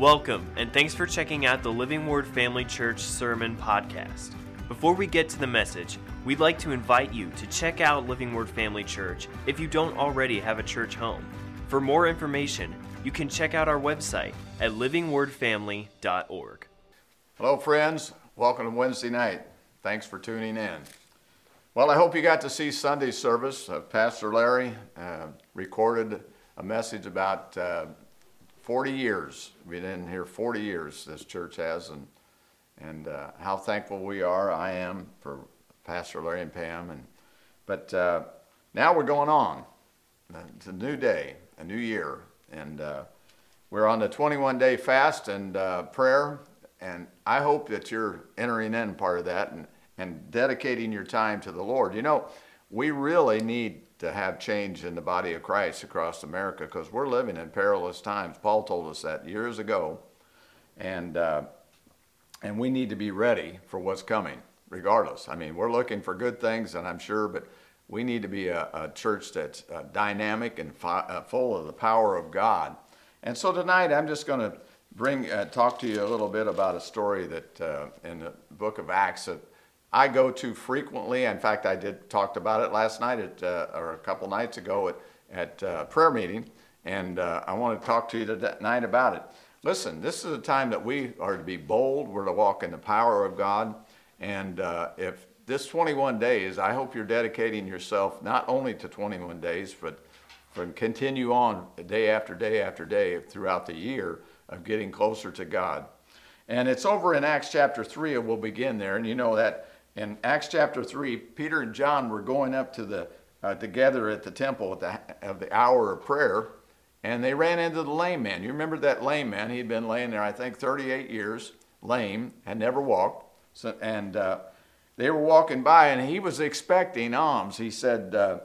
Welcome, and thanks for checking out the Living Word Family Church Sermon Podcast. Before we get to the message, we'd like to invite you to check out Living Word Family Church if you don't already have a church home. For more information, you can check out our website at livingwordfamily.org. Hello, friends. Welcome to Wednesday night. Thanks for tuning in. Well, I hope you got to see Sunday service. Uh, Pastor Larry uh, recorded a message about uh, 40 years. We've been in here 40 years, this church has, and, and uh, how thankful we are, I am, for Pastor Larry and Pam. And, but uh, now we're going on. It's a new day, a new year, and uh, we're on the 21 day fast and uh, prayer. And I hope that you're entering in part of that and, and dedicating your time to the Lord. You know, we really need to have change in the body of Christ across America because we're living in perilous times. Paul told us that years ago, and uh, and we need to be ready for what's coming, regardless. I mean, we're looking for good things, and I'm sure, but we need to be a, a church that's uh, dynamic and fi- uh, full of the power of God. And so tonight, I'm just going to bring uh, talk to you a little bit about a story that uh, in the book of Acts that I go to frequently. In fact, I did talked about it last night at, uh, or a couple nights ago at, at uh, prayer meeting, and uh, I want to talk to you tonight about it. Listen, this is a time that we are to be bold. We're to walk in the power of God, and uh, if this 21 days, I hope you're dedicating yourself not only to 21 days, but from continue on day after day after day throughout the year of getting closer to God. And it's over in Acts chapter 3, and we'll begin there. And you know that in Acts chapter 3, Peter and John were going up to the, uh, together at the temple at the, of the hour of prayer, and they ran into the lame man. You remember that lame man? He'd been laying there, I think, 38 years, lame, had never walked. So, and uh, they were walking by, and he was expecting alms. He said, uh,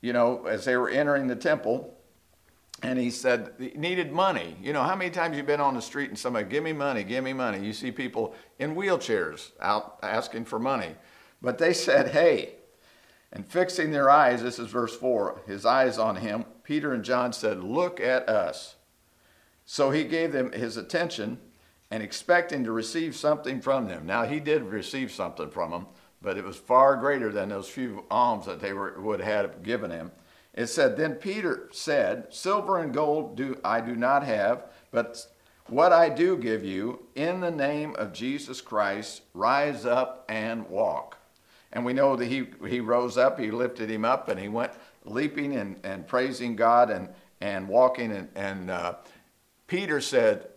you know, as they were entering the temple, and he said he needed money. You know, how many times you've been on the street and somebody, give me money, give me money. You see people in wheelchairs out asking for money. But they said, hey, and fixing their eyes, this is verse 4, his eyes on him, Peter and John said, look at us. So he gave them his attention and expecting to receive something from them. Now he did receive something from them, but it was far greater than those few alms that they were, would have given him. It said, Then Peter said, Silver and gold do I do not have, but what I do give you, in the name of Jesus Christ, rise up and walk. And we know that he, he rose up, he lifted him up, and he went leaping and, and praising God and, and walking. And, and uh, Peter said,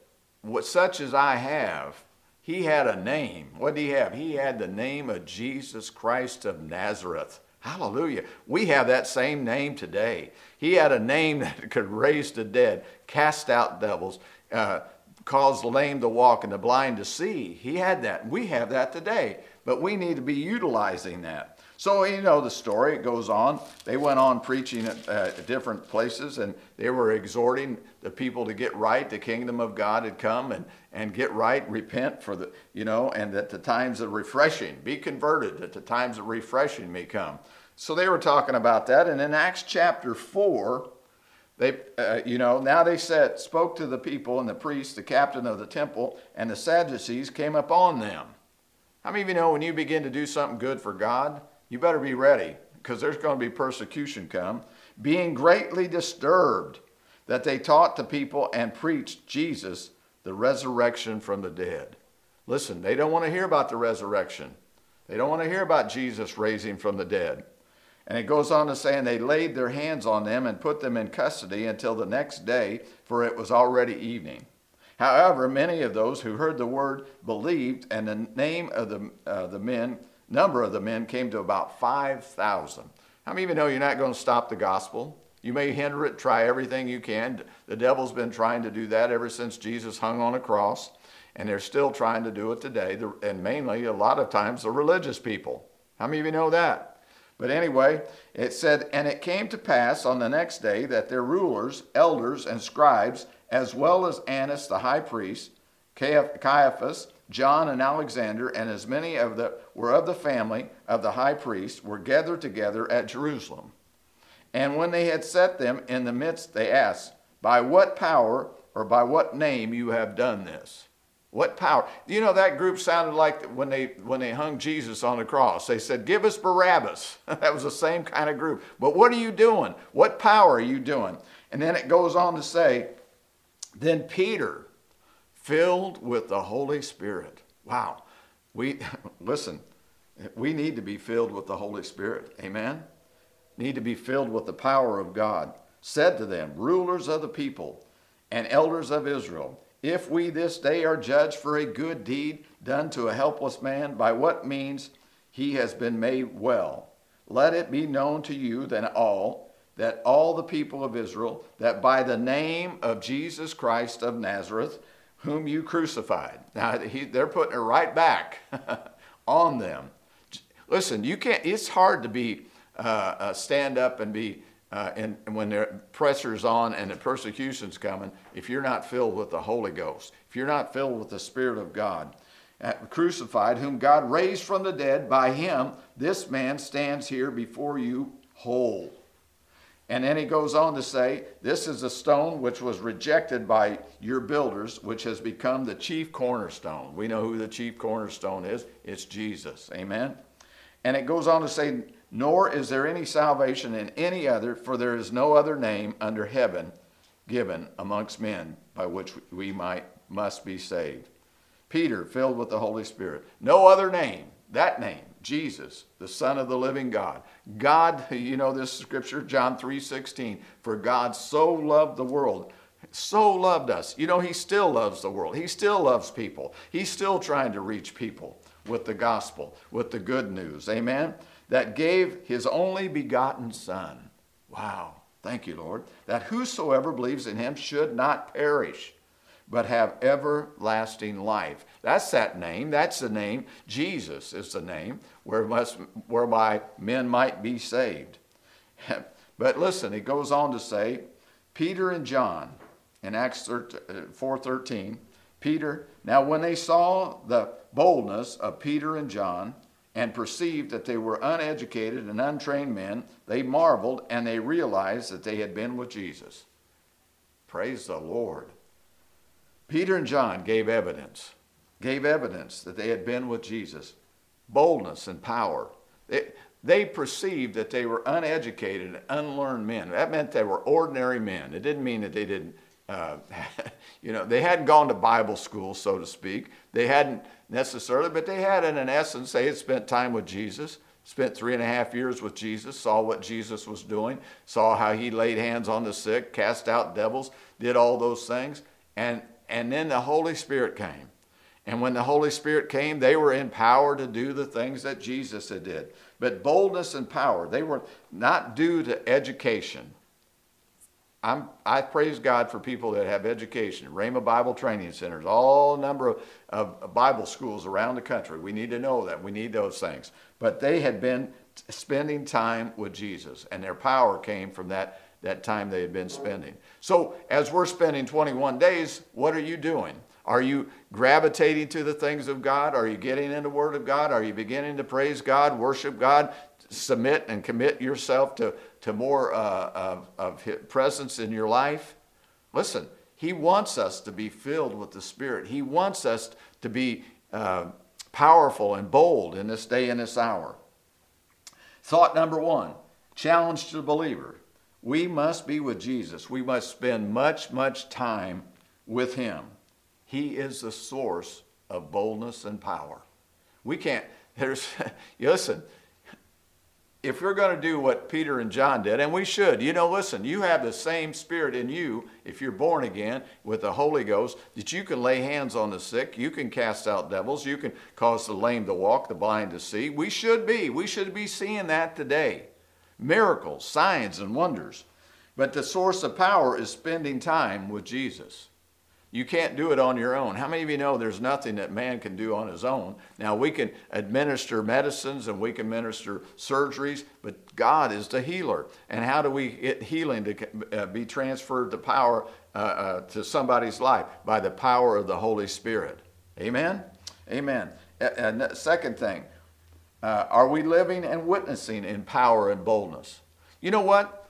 what, Such as I have, he had a name. What did he have? He had the name of Jesus Christ of Nazareth. Hallelujah. We have that same name today. He had a name that could raise the dead, cast out devils, uh, cause the lame to walk and the blind to see. He had that. We have that today, but we need to be utilizing that. So, you know the story, it goes on. They went on preaching at uh, different places and they were exhorting the people to get right. The kingdom of God had come and, and get right, repent for the, you know, and that the times of refreshing, be converted, that the times of refreshing may come. So they were talking about that. And in Acts chapter 4, they, uh, you know, now they said, spoke to the people, and the priests, the captain of the temple, and the Sadducees came upon them. How many of you know when you begin to do something good for God, you better be ready because there's going to be persecution come. Being greatly disturbed that they taught the people and preached Jesus, the resurrection from the dead. Listen, they don't want to hear about the resurrection. They don't want to hear about Jesus raising from the dead. And it goes on to say, and they laid their hands on them and put them in custody until the next day, for it was already evening. However, many of those who heard the word believed, and the name of the, uh, the men, number of the men came to about 5,000. How many of you know you're not going to stop the gospel? You may hinder it, try everything you can. The devil's been trying to do that ever since Jesus hung on a cross, and they're still trying to do it today. And mainly, a lot of times, the religious people. How many of you know that? But anyway, it said, And it came to pass on the next day that their rulers, elders, and scribes, as well as Annas the high priest, Caiaphas, John, and Alexander, and as many of the were of the family of the high priest, were gathered together at Jerusalem. And when they had set them in the midst, they asked, By what power or by what name you have done this? What power? You know that group sounded like when they when they hung Jesus on the cross. They said, "Give us Barabbas." that was the same kind of group. But what are you doing? What power are you doing? And then it goes on to say, then Peter, filled with the Holy Spirit. Wow. We listen. We need to be filled with the Holy Spirit. Amen. Need to be filled with the power of God. Said to them, rulers of the people and elders of Israel if we this day are judged for a good deed done to a helpless man, by what means he has been made well, let it be known to you then all that all the people of Israel, that by the name of Jesus Christ of Nazareth, whom you crucified. Now he, they're putting it right back on them. Listen, you can't. It's hard to be uh, uh, stand up and be uh, and, and, when the pressure's on and the persecution's coming, if you're not filled with the Holy Ghost, if you're not filled with the Spirit of God, uh, crucified, whom God raised from the dead, by him, this man stands here before you whole. And then he goes on to say, This is a stone which was rejected by your builders, which has become the chief cornerstone. We know who the chief cornerstone is it's Jesus. Amen. And it goes on to say, nor is there any salvation in any other, for there is no other name under heaven given amongst men by which we might must be saved. Peter, filled with the Holy Spirit, no other name, that name, Jesus, the Son of the living God. God, you know this scripture, John 3:16, for God so loved the world, so loved us. You know, he still loves the world. He still loves people. He's still trying to reach people with the gospel, with the good news. Amen that gave his only begotten Son. Wow. Thank you, Lord. That whosoever believes in him should not perish, but have everlasting life. That's that name. That's the name. Jesus is the name whereby men might be saved. but listen, it goes on to say, Peter and John in Acts 4:13, uh, Peter, now when they saw the boldness of Peter and John, and perceived that they were uneducated and untrained men, they marveled and they realized that they had been with Jesus. Praise the Lord. Peter and John gave evidence, gave evidence that they had been with Jesus. Boldness and power. They, they perceived that they were uneducated unlearned men. That meant they were ordinary men. It didn't mean that they didn't, uh, you know, they hadn't gone to Bible school, so to speak. They hadn't necessarily, but they had, in an essence, they had spent time with Jesus, spent three and a half years with Jesus, saw what Jesus was doing, saw how he laid hands on the sick, cast out devils, did all those things. And, and then the Holy Spirit came. And when the Holy Spirit came, they were in power to do the things that Jesus had did. But boldness and power, they were not due to education. I'm, I praise God for people that have education, Rhema Bible Training Centers, all number of, of Bible schools around the country. We need to know that. We need those things. But they had been spending time with Jesus, and their power came from that, that time they had been spending. So, as we're spending 21 days, what are you doing? Are you gravitating to the things of God? Are you getting in the Word of God? Are you beginning to praise God, worship God, submit and commit yourself to to more uh, of, of presence in your life, listen, He wants us to be filled with the Spirit. He wants us to be uh, powerful and bold in this day and this hour. Thought number one challenge to the believer. We must be with Jesus. We must spend much, much time with Him. He is the source of boldness and power. We can't, there's, listen, if you're going to do what Peter and John did, and we should, you know, listen, you have the same spirit in you if you're born again with the Holy Ghost that you can lay hands on the sick, you can cast out devils, you can cause the lame to walk, the blind to see. We should be. We should be seeing that today. Miracles, signs, and wonders. But the source of power is spending time with Jesus. You can't do it on your own. How many of you know there's nothing that man can do on his own? Now, we can administer medicines and we can administer surgeries, but God is the healer. And how do we get healing to uh, be transferred to power uh, uh, to somebody's life? By the power of the Holy Spirit. Amen? Amen. And second thing, uh, are we living and witnessing in power and boldness? You know what?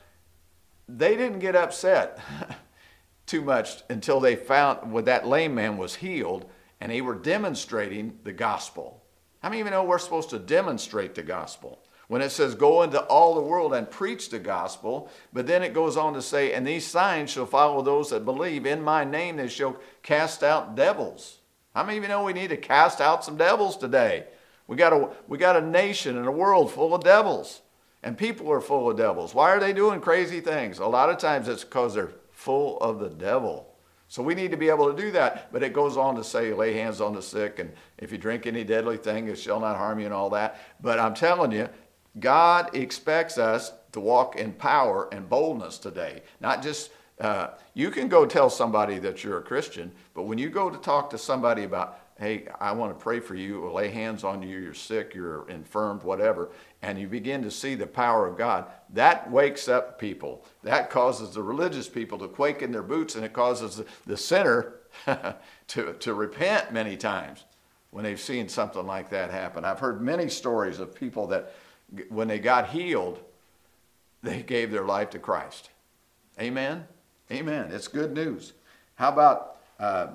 They didn't get upset. too much until they found when that lame man was healed and they were demonstrating the gospel. How many even know we're supposed to demonstrate the gospel? When it says, Go into all the world and preach the gospel, but then it goes on to say, And these signs shall follow those that believe. In my name they shall cast out devils. How many of you know we need to cast out some devils today? We got a, we got a nation and a world full of devils, and people are full of devils. Why are they doing crazy things? A lot of times it's because they're full of the devil. So we need to be able to do that. But it goes on to say, lay hands on the sick, and if you drink any deadly thing, it shall not harm you, and all that. But I'm telling you, God expects us to walk in power and boldness today. Not just, uh, you can go tell somebody that you're a Christian, but when you go to talk to somebody about, hey, I want to pray for you, lay hands on you, you're sick, you're infirmed, whatever, and you begin to see the power of God, that wakes up people. That causes the religious people to quake in their boots, and it causes the sinner to, to repent many times when they've seen something like that happen. I've heard many stories of people that when they got healed, they gave their life to Christ. Amen? Amen. It's good news. How about, uh,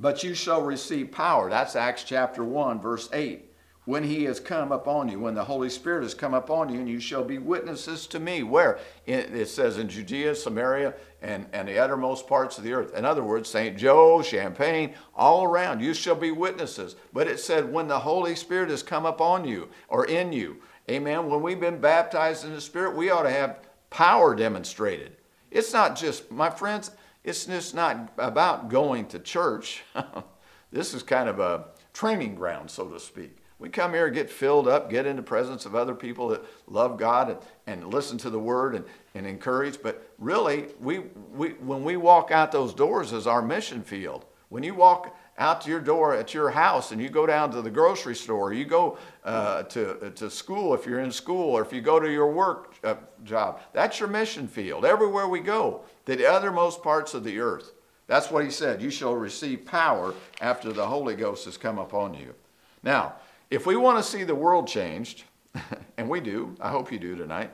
but you shall receive power. That's Acts chapter 1, verse 8. When he has come upon you, when the Holy Spirit has come upon you, and you shall be witnesses to me. Where? It says in Judea, Samaria, and, and the uttermost parts of the earth. In other words, St. Joe, Champaign, all around, you shall be witnesses. But it said, when the Holy Spirit has come upon you or in you, Amen. When we've been baptized in the Spirit, we ought to have power demonstrated. It's not just, my friends, it's just not about going to church. this is kind of a training ground, so to speak. We come here, get filled up, get in the presence of other people that love God and, and listen to the word and, and encourage. But really, we, we, when we walk out those doors is our mission field. When you walk out to your door at your house and you go down to the grocery store, you go uh, to, to school if you're in school, or if you go to your work uh, job, that's your mission field. Everywhere we go, to the othermost parts of the earth. That's what he said. You shall receive power after the Holy Ghost has come upon you. Now, if we want to see the world changed, and we do, I hope you do tonight,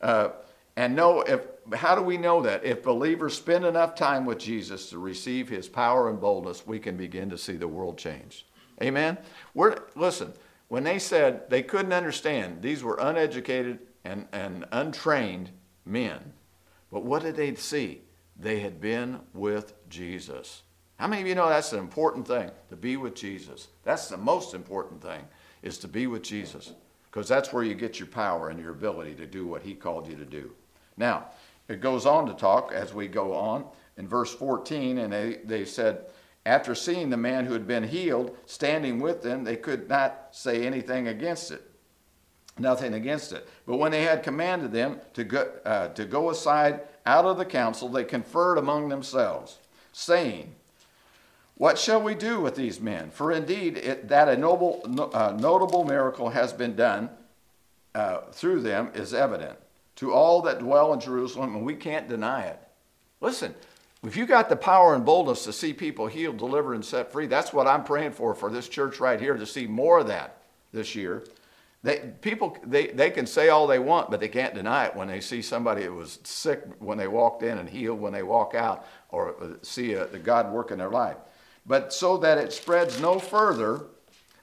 uh, and know if how do we know that? If believers spend enough time with Jesus to receive his power and boldness, we can begin to see the world change. Amen? We're, listen, when they said they couldn't understand, these were uneducated and, and untrained men. But what did they see? They had been with Jesus. How many of you know that's an important thing, to be with Jesus? That's the most important thing, is to be with Jesus. Because that's where you get your power and your ability to do what he called you to do. Now, it goes on to talk as we go on in verse 14, and they, they said, after seeing the man who had been healed standing with them, they could not say anything against it. Nothing against it. But when they had commanded them to go, uh, to go aside out of the council, they conferred among themselves, saying, What shall we do with these men? For indeed, it, that a noble, uh, notable miracle has been done uh, through them is evident to all that dwell in Jerusalem, and we can't deny it. Listen, if you got the power and boldness to see people healed, delivered, and set free, that's what I'm praying for for this church right here to see more of that this year. They, people, they, they can say all they want, but they can't deny it when they see somebody that was sick when they walked in and healed when they walk out, or uh, see a, the God work in their life. But so that it spreads no further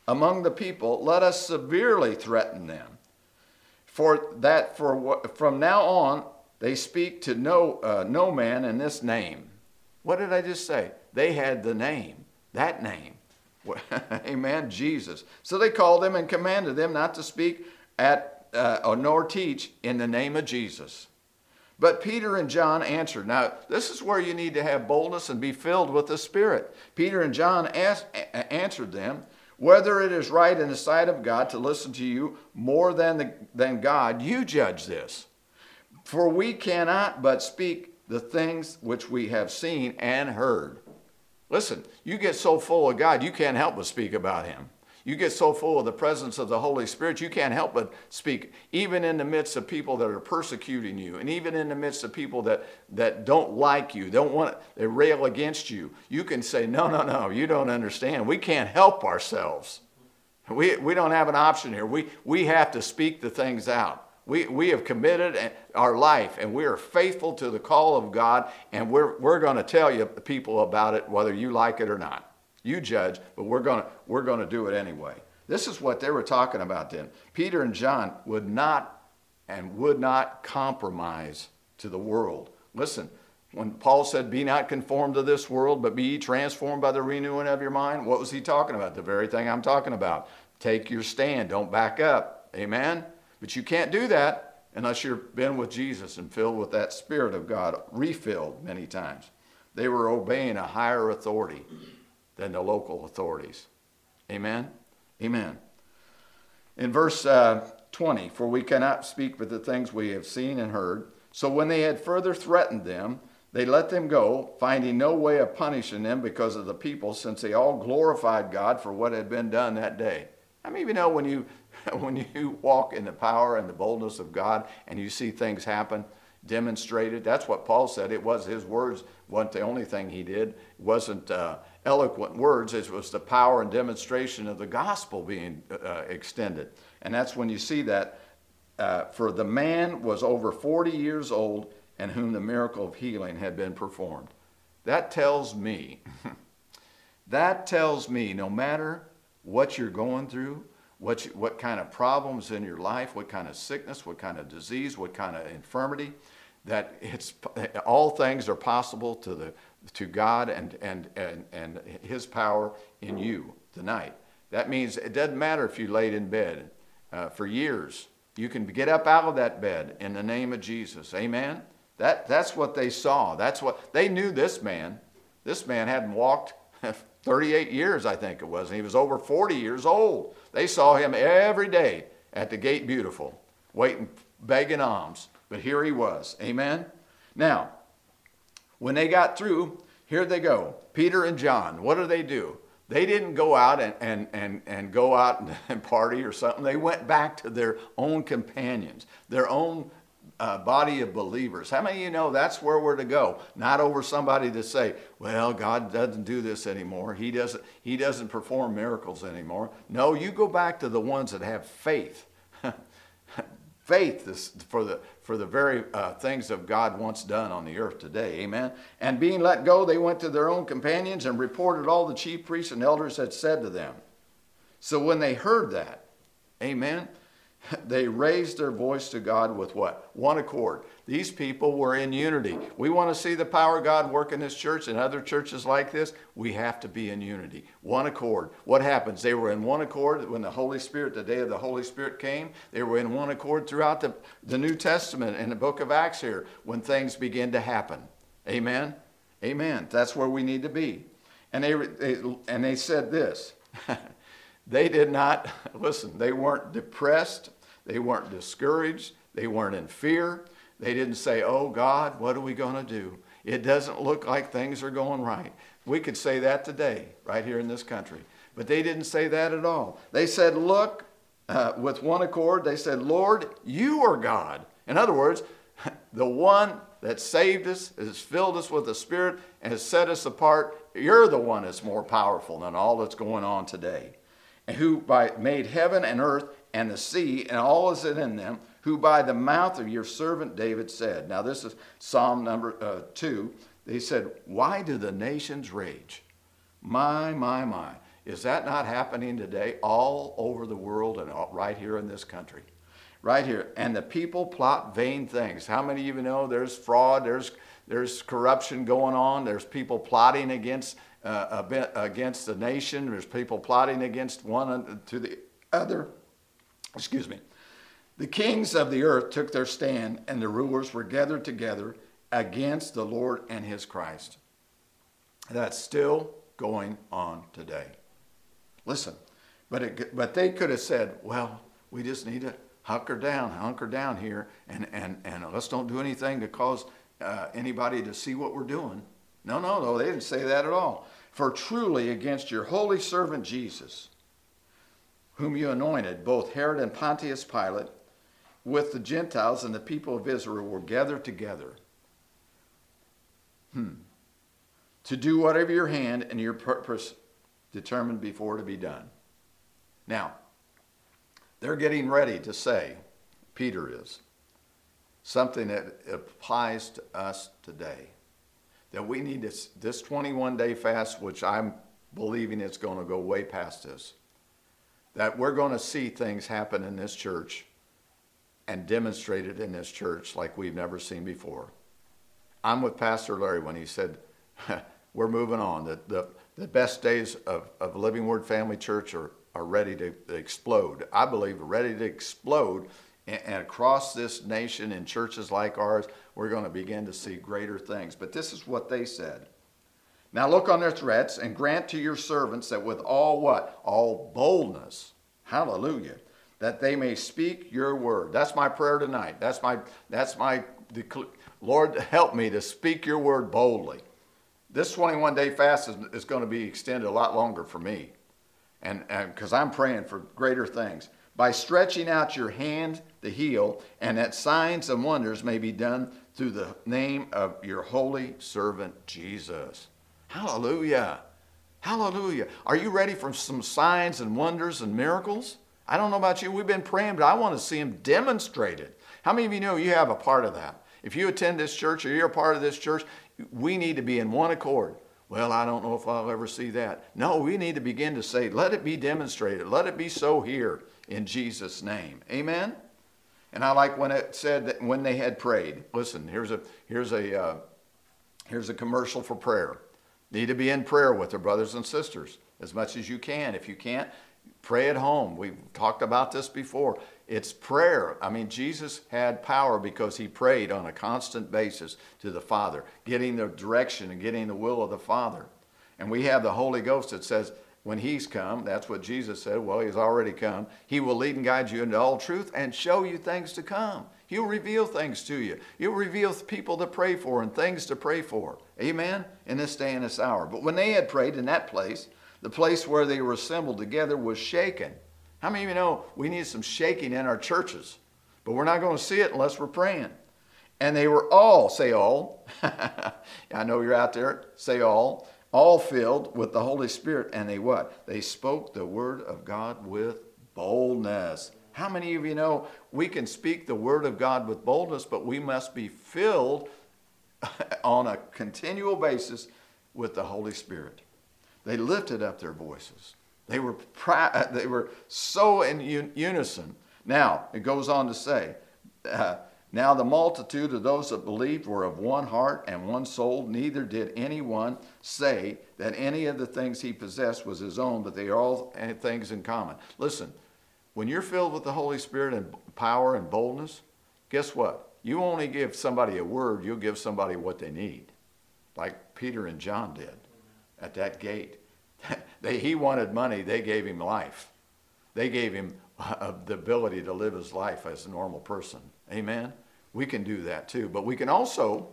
among the people, let us severely threaten them for that for from now on they speak to no uh, no man in this name. What did I just say? They had the name, that name. Amen, Jesus. So they called them and commanded them not to speak at uh, or nor teach in the name of Jesus. But Peter and John answered. Now, this is where you need to have boldness and be filled with the Spirit. Peter and John asked, answered them, whether it is right in the sight of God to listen to you more than, the, than God, you judge this. For we cannot but speak the things which we have seen and heard. Listen, you get so full of God, you can't help but speak about Him. You get so full of the presence of the Holy Spirit, you can't help but speak, even in the midst of people that are persecuting you, and even in the midst of people that, that don't like you, don't want they rail against you. You can say, No, no, no, you don't understand. We can't help ourselves. We, we don't have an option here. We, we have to speak the things out. We, we have committed eh, our life and we are faithful to the call of God, and we're, we're going to tell you people about it whether you like it or not. You judge, but we're going to, we're going to do it anyway. This is what they were talking about then. Peter and John would not and would not compromise to the world. Listen, when Paul said, Be not conformed to this world, but be transformed by the renewing of your mind, what was he talking about? The very thing I'm talking about. Take your stand, don't back up. Amen? But you can't do that unless you've been with Jesus and filled with that Spirit of God, refilled many times. They were obeying a higher authority than the local authorities. Amen? Amen. In verse uh, 20, for we cannot speak but the things we have seen and heard. So when they had further threatened them, they let them go, finding no way of punishing them because of the people, since they all glorified God for what had been done that day. I mean, you know, when you when you walk in the power and the boldness of God and you see things happen demonstrated, that's what Paul said. It was his words wasn't the only thing he did. It wasn't uh, eloquent words. It was the power and demonstration of the gospel being uh, extended. And that's when you see that. Uh, for the man was over 40 years old and whom the miracle of healing had been performed. That tells me, that tells me no matter what you're going through, what, you, what kind of problems in your life, what kind of sickness, what kind of disease, what kind of infirmity, that it's all things are possible to the to God and and and, and His power in you tonight. That means it doesn't matter if you laid in bed uh, for years. You can get up out of that bed in the name of Jesus. Amen. That that's what they saw. That's what they knew. This man, this man hadn't walked 38 years, I think it was, and he was over 40 years old. They saw him every day at the gate beautiful, waiting, begging alms. But here he was. Amen? Now, when they got through, here they go. Peter and John, what do they do? They didn't go out and, and, and, and go out and party or something. They went back to their own companions, their own uh, body of believers. How many of you know that's where we're to go? Not over somebody to say, well, God doesn't do this anymore. He doesn't, he doesn't perform miracles anymore. No, you go back to the ones that have faith. faith is for the, for the very uh, things of God once done on the earth today. Amen. And being let go, they went to their own companions and reported all the chief priests and elders had said to them. So when they heard that, amen, they raised their voice to God with what? One accord. These people were in unity. We want to see the power of God work in this church and other churches like this. We have to be in unity. One accord. What happens? They were in one accord when the Holy Spirit, the day of the Holy Spirit came. They were in one accord throughout the, the New Testament and the book of Acts here when things begin to happen. Amen? Amen. That's where we need to be. And they, they and they said this. they did not, listen, they weren't depressed they weren't discouraged. They weren't in fear. They didn't say, Oh God, what are we going to do? It doesn't look like things are going right. We could say that today, right here in this country. But they didn't say that at all. They said, Look, uh, with one accord, they said, Lord, you are God. In other words, the one that saved us, has filled us with the Spirit, and has set us apart, you're the one that's more powerful than all that's going on today. And who by, made heaven and earth and the sea and all is in them, who by the mouth of your servant David said. Now, this is Psalm number uh, two. They said, Why do the nations rage? My, my, my. Is that not happening today all over the world and right here in this country? Right here. And the people plot vain things. How many of you know there's fraud, there's, there's corruption going on, there's people plotting against, uh, against the nation, there's people plotting against one to the other excuse me, the kings of the earth took their stand, and the rulers were gathered together against the Lord and his Christ. That's still going on today. Listen, but, it, but they could have said, well, we just need to hunker down, hunker down here, and, and, and let's don't do anything to cause uh, anybody to see what we're doing. No, no, no, they didn't say that at all. For truly against your holy servant Jesus, whom you anointed, both Herod and Pontius Pilate, with the Gentiles and the people of Israel were gathered together. Hmm. To do whatever your hand and your purpose determined before to be done. Now, they're getting ready to say, Peter is. Something that applies to us today. That we need this, this 21 day fast, which I'm believing it's going to go way past this. That we're going to see things happen in this church and demonstrated in this church like we've never seen before. I'm with Pastor Larry when he said, We're moving on. The, the, the best days of, of Living Word Family Church are, are ready to, explode. I believe ready to explode. And, and across this nation in churches like ours, we're going to begin to see greater things. But this is what they said. Now look on their threats and grant to your servants that with all what? All boldness. Hallelujah that they may speak your word. That's my prayer tonight. That's my, that's my, Lord, help me to speak your word boldly. This 21 day fast is, is going to be extended a lot longer for me. And because I'm praying for greater things. By stretching out your hand to heal, and that signs and wonders may be done through the name of your holy servant Jesus. Hallelujah. Hallelujah. Are you ready for some signs and wonders and miracles? I don't know about you, we've been praying, but I want to see them demonstrated. How many of you know you have a part of that? If you attend this church or you're a part of this church, we need to be in one accord. Well, I don't know if I'll ever see that. No, we need to begin to say, let it be demonstrated. Let it be so here in Jesus' name. Amen? And I like when it said that when they had prayed. Listen, here's a, here's a, uh, here's a commercial for prayer. Need to be in prayer with their brothers and sisters as much as you can. If you can't, Pray at home. We've talked about this before. It's prayer. I mean, Jesus had power because he prayed on a constant basis to the Father, getting the direction and getting the will of the Father. And we have the Holy Ghost that says, when he's come, that's what Jesus said, well, he's already come. He will lead and guide you into all truth and show you things to come. He'll reveal things to you. He'll reveal people to pray for and things to pray for. Amen? In this day and this hour. But when they had prayed in that place, the place where they were assembled together was shaken. How many of you know we need some shaking in our churches? But we're not going to see it unless we're praying. And they were all, say all, I know you're out there, say all, all filled with the Holy Spirit. And they what? They spoke the word of God with boldness. How many of you know we can speak the word of God with boldness, but we must be filled on a continual basis with the Holy Spirit? They lifted up their voices. They were, they were so in unison. Now, it goes on to say, uh, Now the multitude of those that believed were of one heart and one soul. Neither did anyone say that any of the things he possessed was his own, but they are all things in common. Listen, when you're filled with the Holy Spirit and power and boldness, guess what? You only give somebody a word, you'll give somebody what they need, like Peter and John did at that gate. they, he wanted money, they gave him life. They gave him uh, the ability to live his life as a normal person. Amen? We can do that too. But we can also,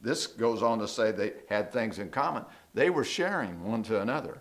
this goes on to say they had things in common. They were sharing one to another.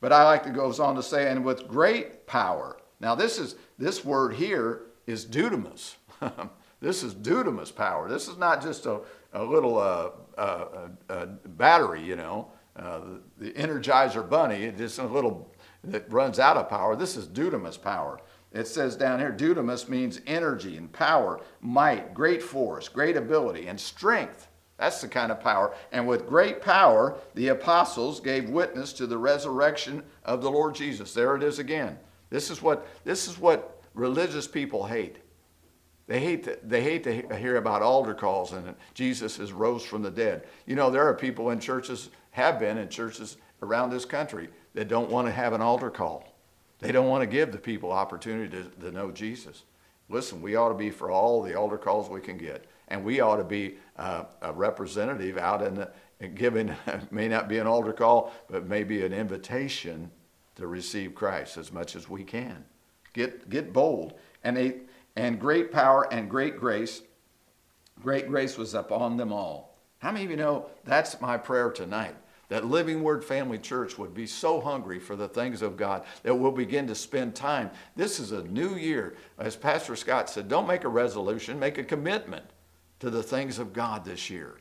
But I like to goes on to say, and with great power. Now this is this word here is dunamis. this is dunamis power. This is not just a, a little uh, uh, uh, battery, you know. Uh, the, the Energizer Bunny, it's just a little that runs out of power. This is dunamis power. It says down here, dunamis means energy and power, might, great force, great ability, and strength. That's the kind of power. And with great power, the apostles gave witness to the resurrection of the Lord Jesus. There it is again. This is what, this is what religious people hate. They hate, to, they hate to hear about altar calls and Jesus is rose from the dead. You know, there are people in churches have been in churches around this country that don't want to have an altar call. They don't want to give the people opportunity to, to know Jesus. Listen, we ought to be for all the altar calls we can get. And we ought to be uh, a representative out in the, giving, may not be an altar call, but maybe an invitation to receive Christ as much as we can. Get, get bold. And, they, and great power and great grace, great grace was upon them all. How many of you know that's my prayer tonight? That Living Word Family Church would be so hungry for the things of God that we'll begin to spend time. This is a new year. As Pastor Scott said, don't make a resolution, make a commitment to the things of God this year.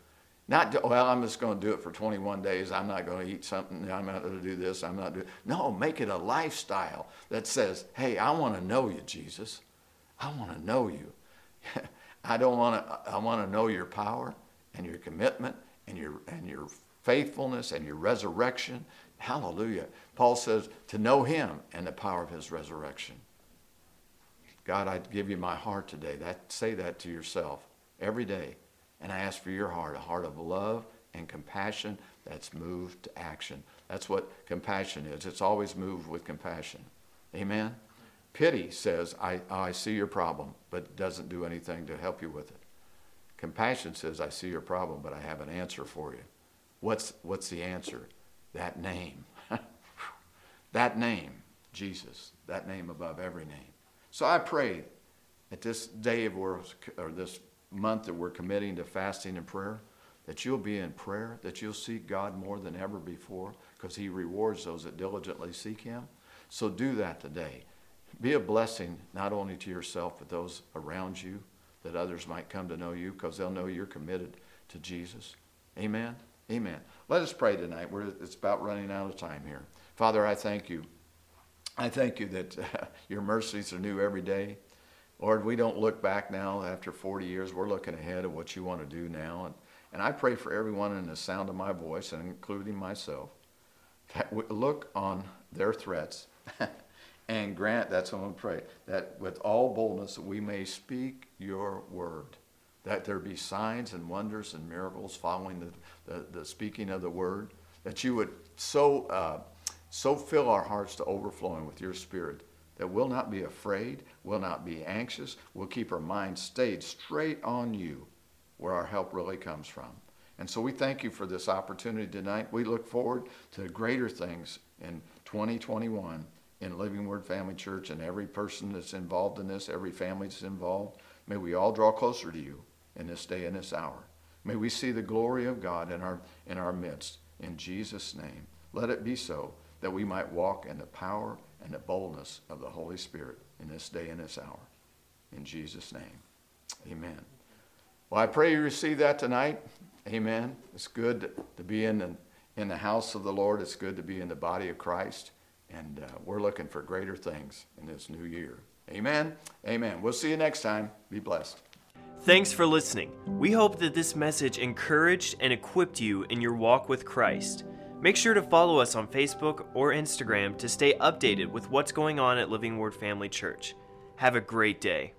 Not, well, I'm just going to do it for 21 days. I'm not going to eat something. I'm not going to do this. I'm not doing. No, make it a lifestyle that says, hey, I want to know you, Jesus. I want to know you. I don't want to. I want to know your power and your commitment and your and your faithfulness and your resurrection. Hallelujah. Paul says to know him and the power of his resurrection. God, I give you my heart today. That say that to yourself every day. And I ask for your heart, a heart of love and compassion that's moved to action. That's what compassion is. It's always moved with compassion. Amen. Pity says, I, I see your problem, but doesn't do anything to help you with it. Compassion says, I see your problem, but I have an answer for you. What's, what's the answer? That name. that name, Jesus. That name above every name. So I pray at this day of or this month that we're committing to fasting and prayer, that you'll be in prayer, that you'll seek God more than ever before, because He rewards those that diligently seek Him. So do that today. Be a blessing not only to yourself, but those around you, that others might come to know you, because they'll know you're committed to Jesus. Amen. Amen. Let us pray tonight. We're, it's about running out of time here. Father, I thank you. I thank you that uh, your mercies are new every day. Lord, we don't look back now after 40 years. We're looking ahead at what you want to do now. And, and I pray for everyone in the sound of my voice, and including myself, that we look on their threats and grant, that's what I'm going to pray, that with all boldness we may speak your word, that there be signs and wonders and miracles following the, the, the speaking of the word, that you would so, uh, so fill our hearts to overflowing with your spirit that we'll not be afraid, we'll not be anxious, we'll keep our minds stayed straight on you where our help really comes from. And so we thank you for this opportunity tonight. We look forward to greater things in 2021 in Living Word Family Church and every person that's involved in this, every family that's involved. May we all draw closer to you in this day and this hour. May we see the glory of God in our, in our midst. In Jesus' name, let it be so that we might walk in the power and the boldness of the Holy Spirit in this day and this hour. In Jesus' name, amen. Well, I pray you receive that tonight. Amen. It's good to be in the, in the house of the Lord. It's good to be in the body of Christ. And uh, we're looking for greater things in this new year. Amen. Amen. We'll see you next time. Be blessed. Thanks for listening. We hope that this message encouraged and equipped you in your walk with Christ. Make sure to follow us on Facebook or Instagram to stay updated with what's going on at Living Word Family Church. Have a great day.